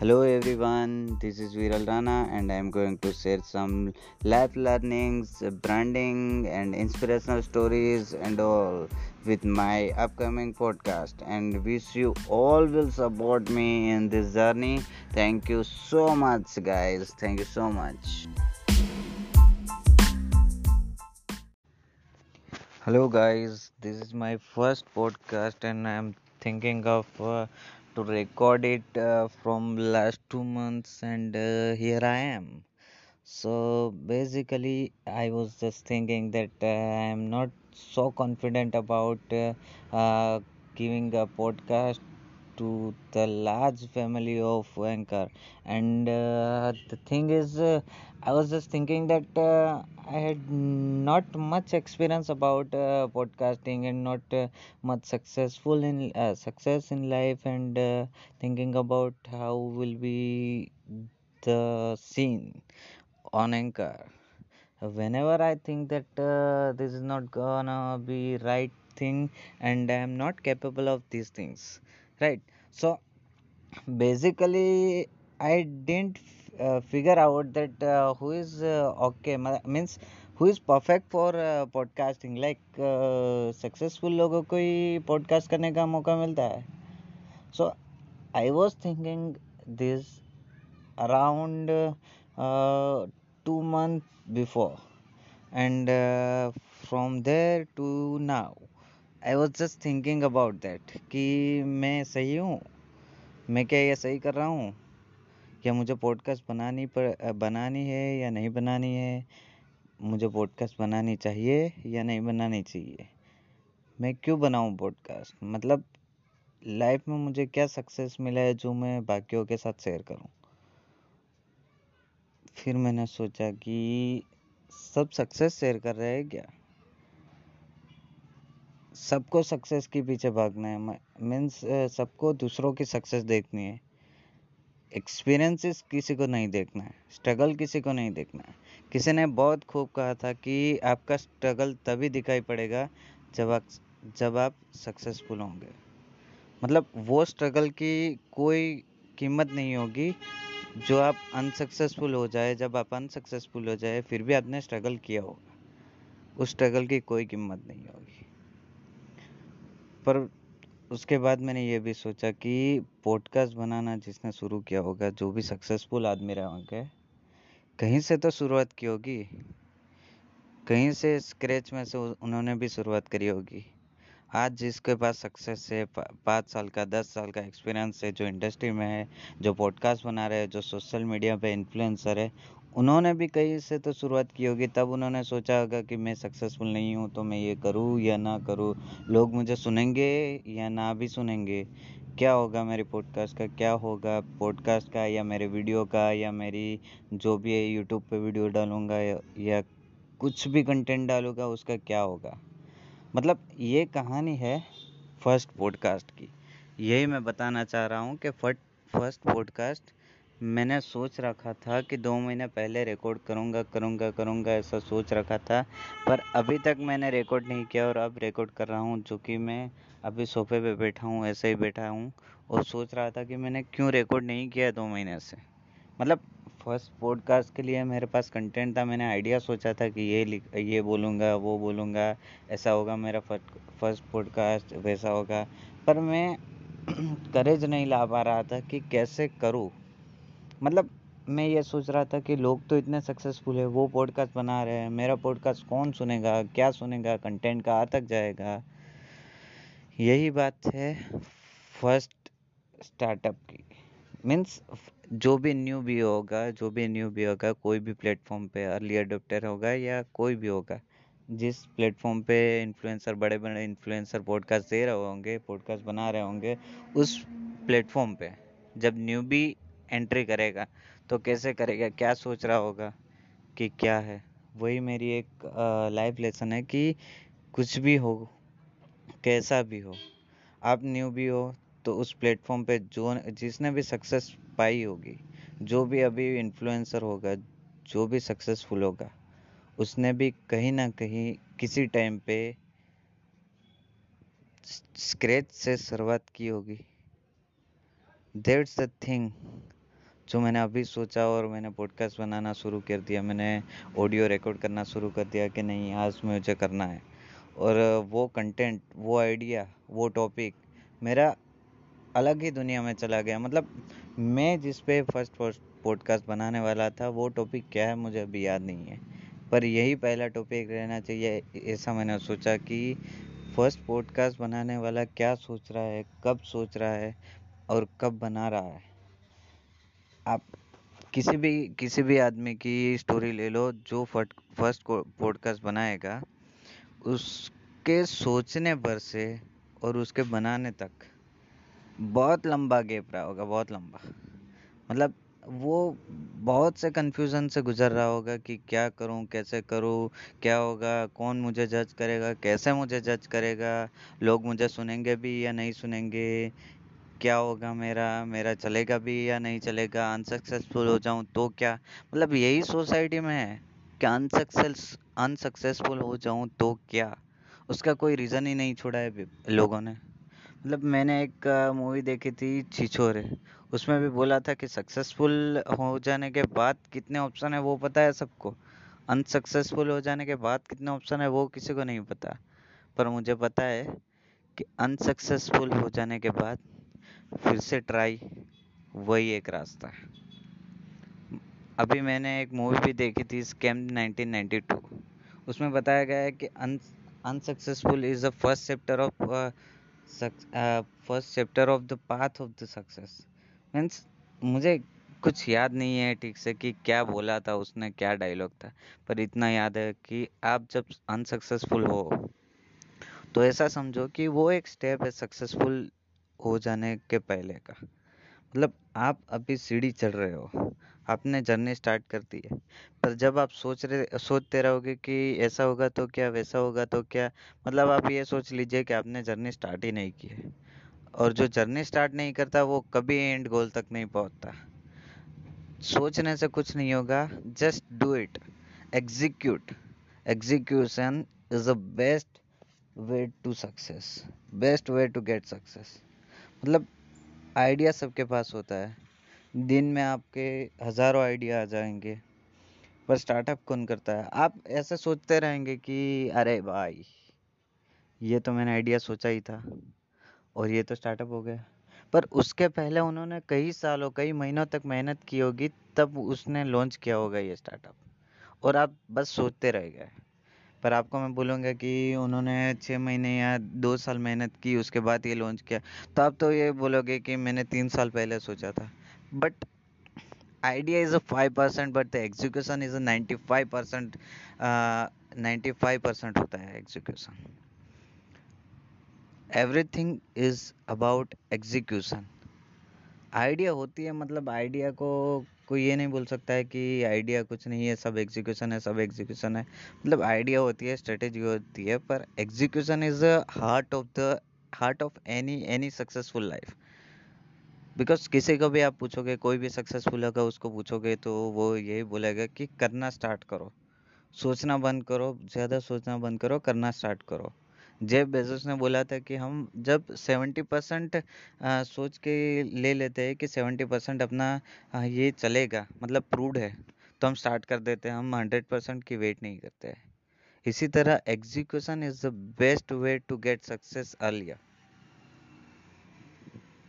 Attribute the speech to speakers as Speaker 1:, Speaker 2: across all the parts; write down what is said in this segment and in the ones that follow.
Speaker 1: Hello everyone, this is Viral Rana and I am going to share some life learnings, branding and inspirational stories and all with my upcoming podcast and wish you all will support me in this journey. Thank you so much guys. Thank you so much. Hello guys, this is my first podcast and I am thinking of uh, to record it uh, from last two months and uh, here I am. So basically, I was just thinking that uh, I am not so confident about uh, uh, giving a podcast to the large family of Anchor. And uh, the thing is, uh, I was just thinking that uh, I had not much experience about uh, podcasting and not uh, much successful in uh, success in life, and thinking about how will be the scene on Anchor. Whenever I think that this is not gonna be right thing and I am not capable of these things, right? So basically, I didn't uh, figure out that uh, who is uh, okay means who is perfect for uh, podcasting. Like uh, successful लोगों को ही podcast करने का मौका मिलता है. So I was thinking this around uh, two months before and uh, from there to now I was just thinking about that कि मैं सही हूँ? मैं क्या ये सही कर रहा हूँ? क्या मुझे पॉडकास्ट बनानी पर बनानी है या नहीं बनानी है? मुझे पॉडकास्ट बनानी चाहिए या नहीं बनानी चाहिए? मैं क्यों बनाऊँ पॉडकास्ट मतलब लाइफ में मुझे क्या सक्सेस मिला है जो मैं बाकियों के साथ शेयर करूँ? फिर मैंने सोचा कि सब सक्सेस शेयर कर रहे हैं क्या? सबको सक्सेस के पीछे भागना है। मीन्स सबको दूसरों की सक्सेस देखनी है। एक्सपीरियंसेस किसी को नहीं देखना है। स्ट्रगल किसी को नहीं देखना है। किसी ने बहुत खूब कहा था कि आपका स्ट्रगल तभी दिखाई पड़ेगा जब आप जब आप सक्सेसफुल होंगे। मतलब वो स्ट्रगल की कोई कीमत नहीं होगी जो आप अनसक्सेसफुल हो जाए। जब आप अनसक्सेसफुल हो जाए, फिर भी आपने स्ट्रगल किया होगा। उस स्ट्रगल की कोई कीमत नहीं होगी। पर उसके बाद मैंने ये भी सोचा कि पॉडकास्ट बनाना जिसने शुरू किया होगा, जो भी सक्सेसफुल आदमी रहे होंगे, कहीं से तो शुरुआत की होगी। कहीं से स्क्रैच में से उन्होंने भी शुरुआत करी होगी। आज जिसके पास सक्सेस है पाँच साल का, दस साल का एक्सपीरियंस है, जो इंडस्ट्री में है, जो पॉडकास्ट बना रहे हैं, जो सोशल मीडिया पे इन्फ्लुएंसर है उन्होंने भी कहीं से तो शुरुआत की होगी तब उन्होंने सोचा होगा कि मैं सक्सेसफुल नहीं हूँ तो मैं ये करूँ या ना करूँ। लोग मुझे सुनेंगे या ना भी सुनेंगे। क्या होगा मेरे पॉडकास्ट का? क्या होगा पॉडकास्ट का या मेरे वीडियो का या मेरी जो भी है यूट्यूब पे वीडियो डालूँगा या, कुछ भी कंटेंट डालूँगा उसका क्या होगा? मतलब ये कहानी है फ़र्स्ट पॉडकास्ट की। यही मैं बताना चाह रहा हूँ कि फ़र्स्ट पॉडकास्ट मैंने सोच रखा था कि दो महीने पहले रिकॉर्ड करूँगा करूँगा करूँगा, ऐसा सोच रखा था। पर अभी तक मैंने रिकॉर्ड नहीं किया और अब रिकॉर्ड कर रहा हूँ, जो कि मैं अभी सोफे पे बैठा हूँ, ऐसे ही बैठा हूँ। और सोच रहा था कि मैंने क्यों रिकॉर्ड नहीं किया दो महीने से। मतलब फ़र्स्ट पॉडकास्ट के लिए मेरे पास कंटेंट था, मैंने आइडिया सोचा था कि ये ये बोलूँगा, वो बोलूँगा, ऐसा होगा मेरा फ़र्स्ट पॉडकास्ट वैसा होगा। पर मैं करेज नहीं ला पा रहा था कि कैसे करूँ। मतलब मैं ये सोच रहा था कि लोग तो इतने सक्सेसफुल है, वो पॉडकास्ट बना रहे हैं, मेरा पॉडकास्ट कौन सुनेगा, क्या सुनेगा कंटेंट कहाँ तक जाएगा? यही बात है फ़र्स्ट स्टार्टअप की। मीन्स जो भी न्यू भी होगा, जो भी न्यू भी होगा, कोई भी प्लेटफॉर्म पे अर्ली अडोप्टर होगा या कोई भी होगा, जिस प्लेटफॉर्म पे इन्फ्लुएंसर बड़े बड़े इन्फ्लुएंसर पॉडकास्ट दे रहे होंगे पॉडकास्ट बना रहे होंगे, उस प्लेटफॉर्म पे, जब न्यू भी एंट्री करेगा तो कैसे करेगा, क्या सोच रहा होगा कि क्या है? वही मेरी एक लाइफ लेसन है कि कुछ भी हो, कैसा भी हो, आप न्यू भी हो तो उस प्लेटफॉर्म पे जो जिसने भी सक्सेस पाई होगी, जो भी अभी इन्फ्लुएंसर होगा, जो भी सक्सेसफुल होगा, उसने भी कहीं ना कहीं किसी टाइम पे स्क्रैच से शुरुआत की होगी। दैट्स द थिंग जो मैंने अभी सोचा और मैंने पॉडकास्ट बनाना शुरू कर दिया, मैंने ऑडियो रिकॉर्ड करना शुरू कर दिया कि नहीं, आज मुझे करना है। और वो कंटेंट वो आइडिया वो टॉपिक मेरा अलग ही दुनिया में चला गया। मतलब मैं जिस पे फ़र्स्ट पॉडकास्ट बनाने वाला था, वो टॉपिक क्या है मुझे अभी याद नहीं है। पर यही पहला टॉपिक रहना चाहिए, ऐसा मैंने सोचा कि फ़र्स्ट पॉडकास्ट बनाने वाला क्या सोच रहा है, कब सोच रहा है और कब बना रहा है। आप किसी भी किसी भी आदमी की स्टोरी ले लो, जो फ़र्स्ट पॉडकास्ट बनाएगा, उसके सोचने पर से और उसके बनाने तक बहुत लंबा गैप रहा होगा, बहुत लंबा। मतलब वो बहुत से कंफ्यूजन से गुजर रहा होगा कि क्या करूँ, कैसे करूँ, क्या होगा, कौन मुझे जज करेगा, कैसे मुझे जज करेगा, लोग मुझे सुनेंगे भी या नहीं सुनेंगे क्या होगा मेरा मेरा चलेगा भी या नहीं चलेगा? अनसक्सेसफुल हो जाऊँ तो क्या? मतलब यही सोसाइटी में है कि अनसक्सेस अनसक्सेसफुल हो जाऊँ तो क्या? उसका कोई रीज़न ही नहीं छोड़ा है लोगों ने। मतलब मैंने एक मूवी देखी थी छिछोरे उसमें भी बोला था कि सक्सेसफुल हो जाने के बाद कितने ऑप्शन है वो पता है सबको? अनसक्सेसफुल हो जाने के बाद कितने ऑप्शन है वो किसी को नहीं पता। पर मुझे पता है कि अनसक्सेसफुल हो जाने के बाद फिर से ट्राई, वही एक रास्ता। है अभी मैंने एक मूवी भी देखी थी, स्कैम 1992 उसमें बताया गया है कि unsuccessful is the first chapter of first chapter of the path of the success. Means, मुझे कुछ याद नहीं है ठीक से कि क्या बोला था, उसने क्या डायलॉग था, पर इतना याद है कि आप जब अनसक्सेसफुल हो तो ऐसा समझो कि वो एक स्टेप है सक्सेसफुल हो जाने के पहले का। मतलब आप अभी सीढ़ी चढ़ रहे हो, आपने जर्नी स्टार्ट कर दी है, पर जब आप सोच रहे, सोचते रहोगे कि ऐसा होगा तो क्या, वैसा होगा तो क्या मतलब आप ये सोच लीजिए कि आपने जर्नी स्टार्ट ही नहीं की है। और जो जर्नी स्टार्ट नहीं करता, वो कभी एंड गोल तक नहीं पहुँचता। सोचने से कुछ नहीं होगा just do it execute execution is the best way to success best way to get success मतलब आइडिया सबके पास होता है। दिन में आपके हज़ारों आइडिया आ जाएँगे, पर स्टार्टअप कौन करता है? आप ऐसे सोचते रहेंगे कि, अरे भाई, ये तो मैंने आइडिया सोचा ही था और ये तो स्टार्टअप हो गया। पर उसके पहले उन्होंने कई सालों, कई महीनों तक मेहनत की होगी, तब उसने लॉन्च किया होगा ये स्टार्टअप। और आप बस सोचते रह गए। पर आपको मैं बोलूँगा कि उन्होंने छः महीने या दो साल मेहनत की, उसके बाद ये लॉन्च किया। तो आप तो ये बोलोगे कि मैंने तीन साल पहले सोचा था। But idea is five 5% but the execution is a 95 percent ninety five percent होता है execution everything is about execution idea होती है मतलब आइडिया को कोई ये नहीं बोल सकता है कि आइडिया कुछ नहीं है, सब एग्जीक्यूशन है, सब एग्जीक्यूशन है। मतलब आइडिया होती है स्ट्रेटेजी होती है, पर execution is heart of the heart of any any successful life because किसी को भी आप पूछोगे, कोई भी सक्सेसफुल होगा उसको पूछोगे तो वो यही बोलेगा कि करना स्टार्ट करो। सोचना बंद करो, ज़्यादा सोचना बंद करो, करना स्टार्ट करो। जेब बेजोस ने बोला था कि हम जब सेवेंटी परसेंट सोच के ले लेते हैं कि सेवेंटी परसेंट अपना ये चलेगा मतलब प्रूड है तो हम स्टार्ट कर देते हैं, हम हंड्रेड परसेंट की वेट नहीं करते हैं। इसी तरह execution is the best way to get success earlier.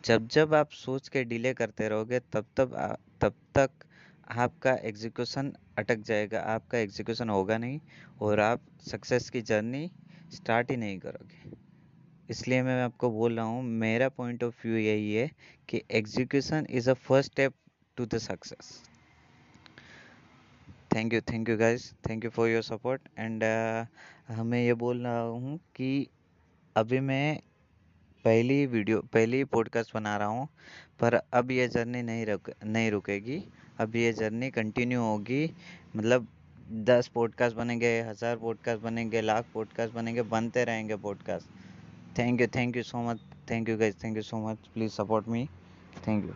Speaker 1: जब जब आप सोच के डिले करते रहोगे, तब तब तब तक आपका एग्जीक्यूशन अटक जाएगा, आपका एग्जीक्यूशन होगा नहीं, और आप सक्सेस की जर्नी स्टार्ट ही नहीं करोगे। इसलिए मैं आपको बोल रहा हूँ, मेरा पॉइंट ऑफ़ व्यू यही है कि execution is a first step to the success thank you thank you guys thank you for your support and हमें ये बोल रहा हूँ कि अभी मैं पहली वीडियो, पहली पॉडकास्ट बना रहा हूँ, पर अब ये जर्नी नहीं रुक, नहीं रुकेगी। अब ये जर्नी कंटिन्यू होगी मतलब दस पॉडकास्ट बनेंगे, हज़ार पॉडकास्ट बनेंगे, लाख पॉडकास्ट बनेंगे, बनते रहेंगे podcast thank you thank you so much thank you guys thank you so much please support me thank you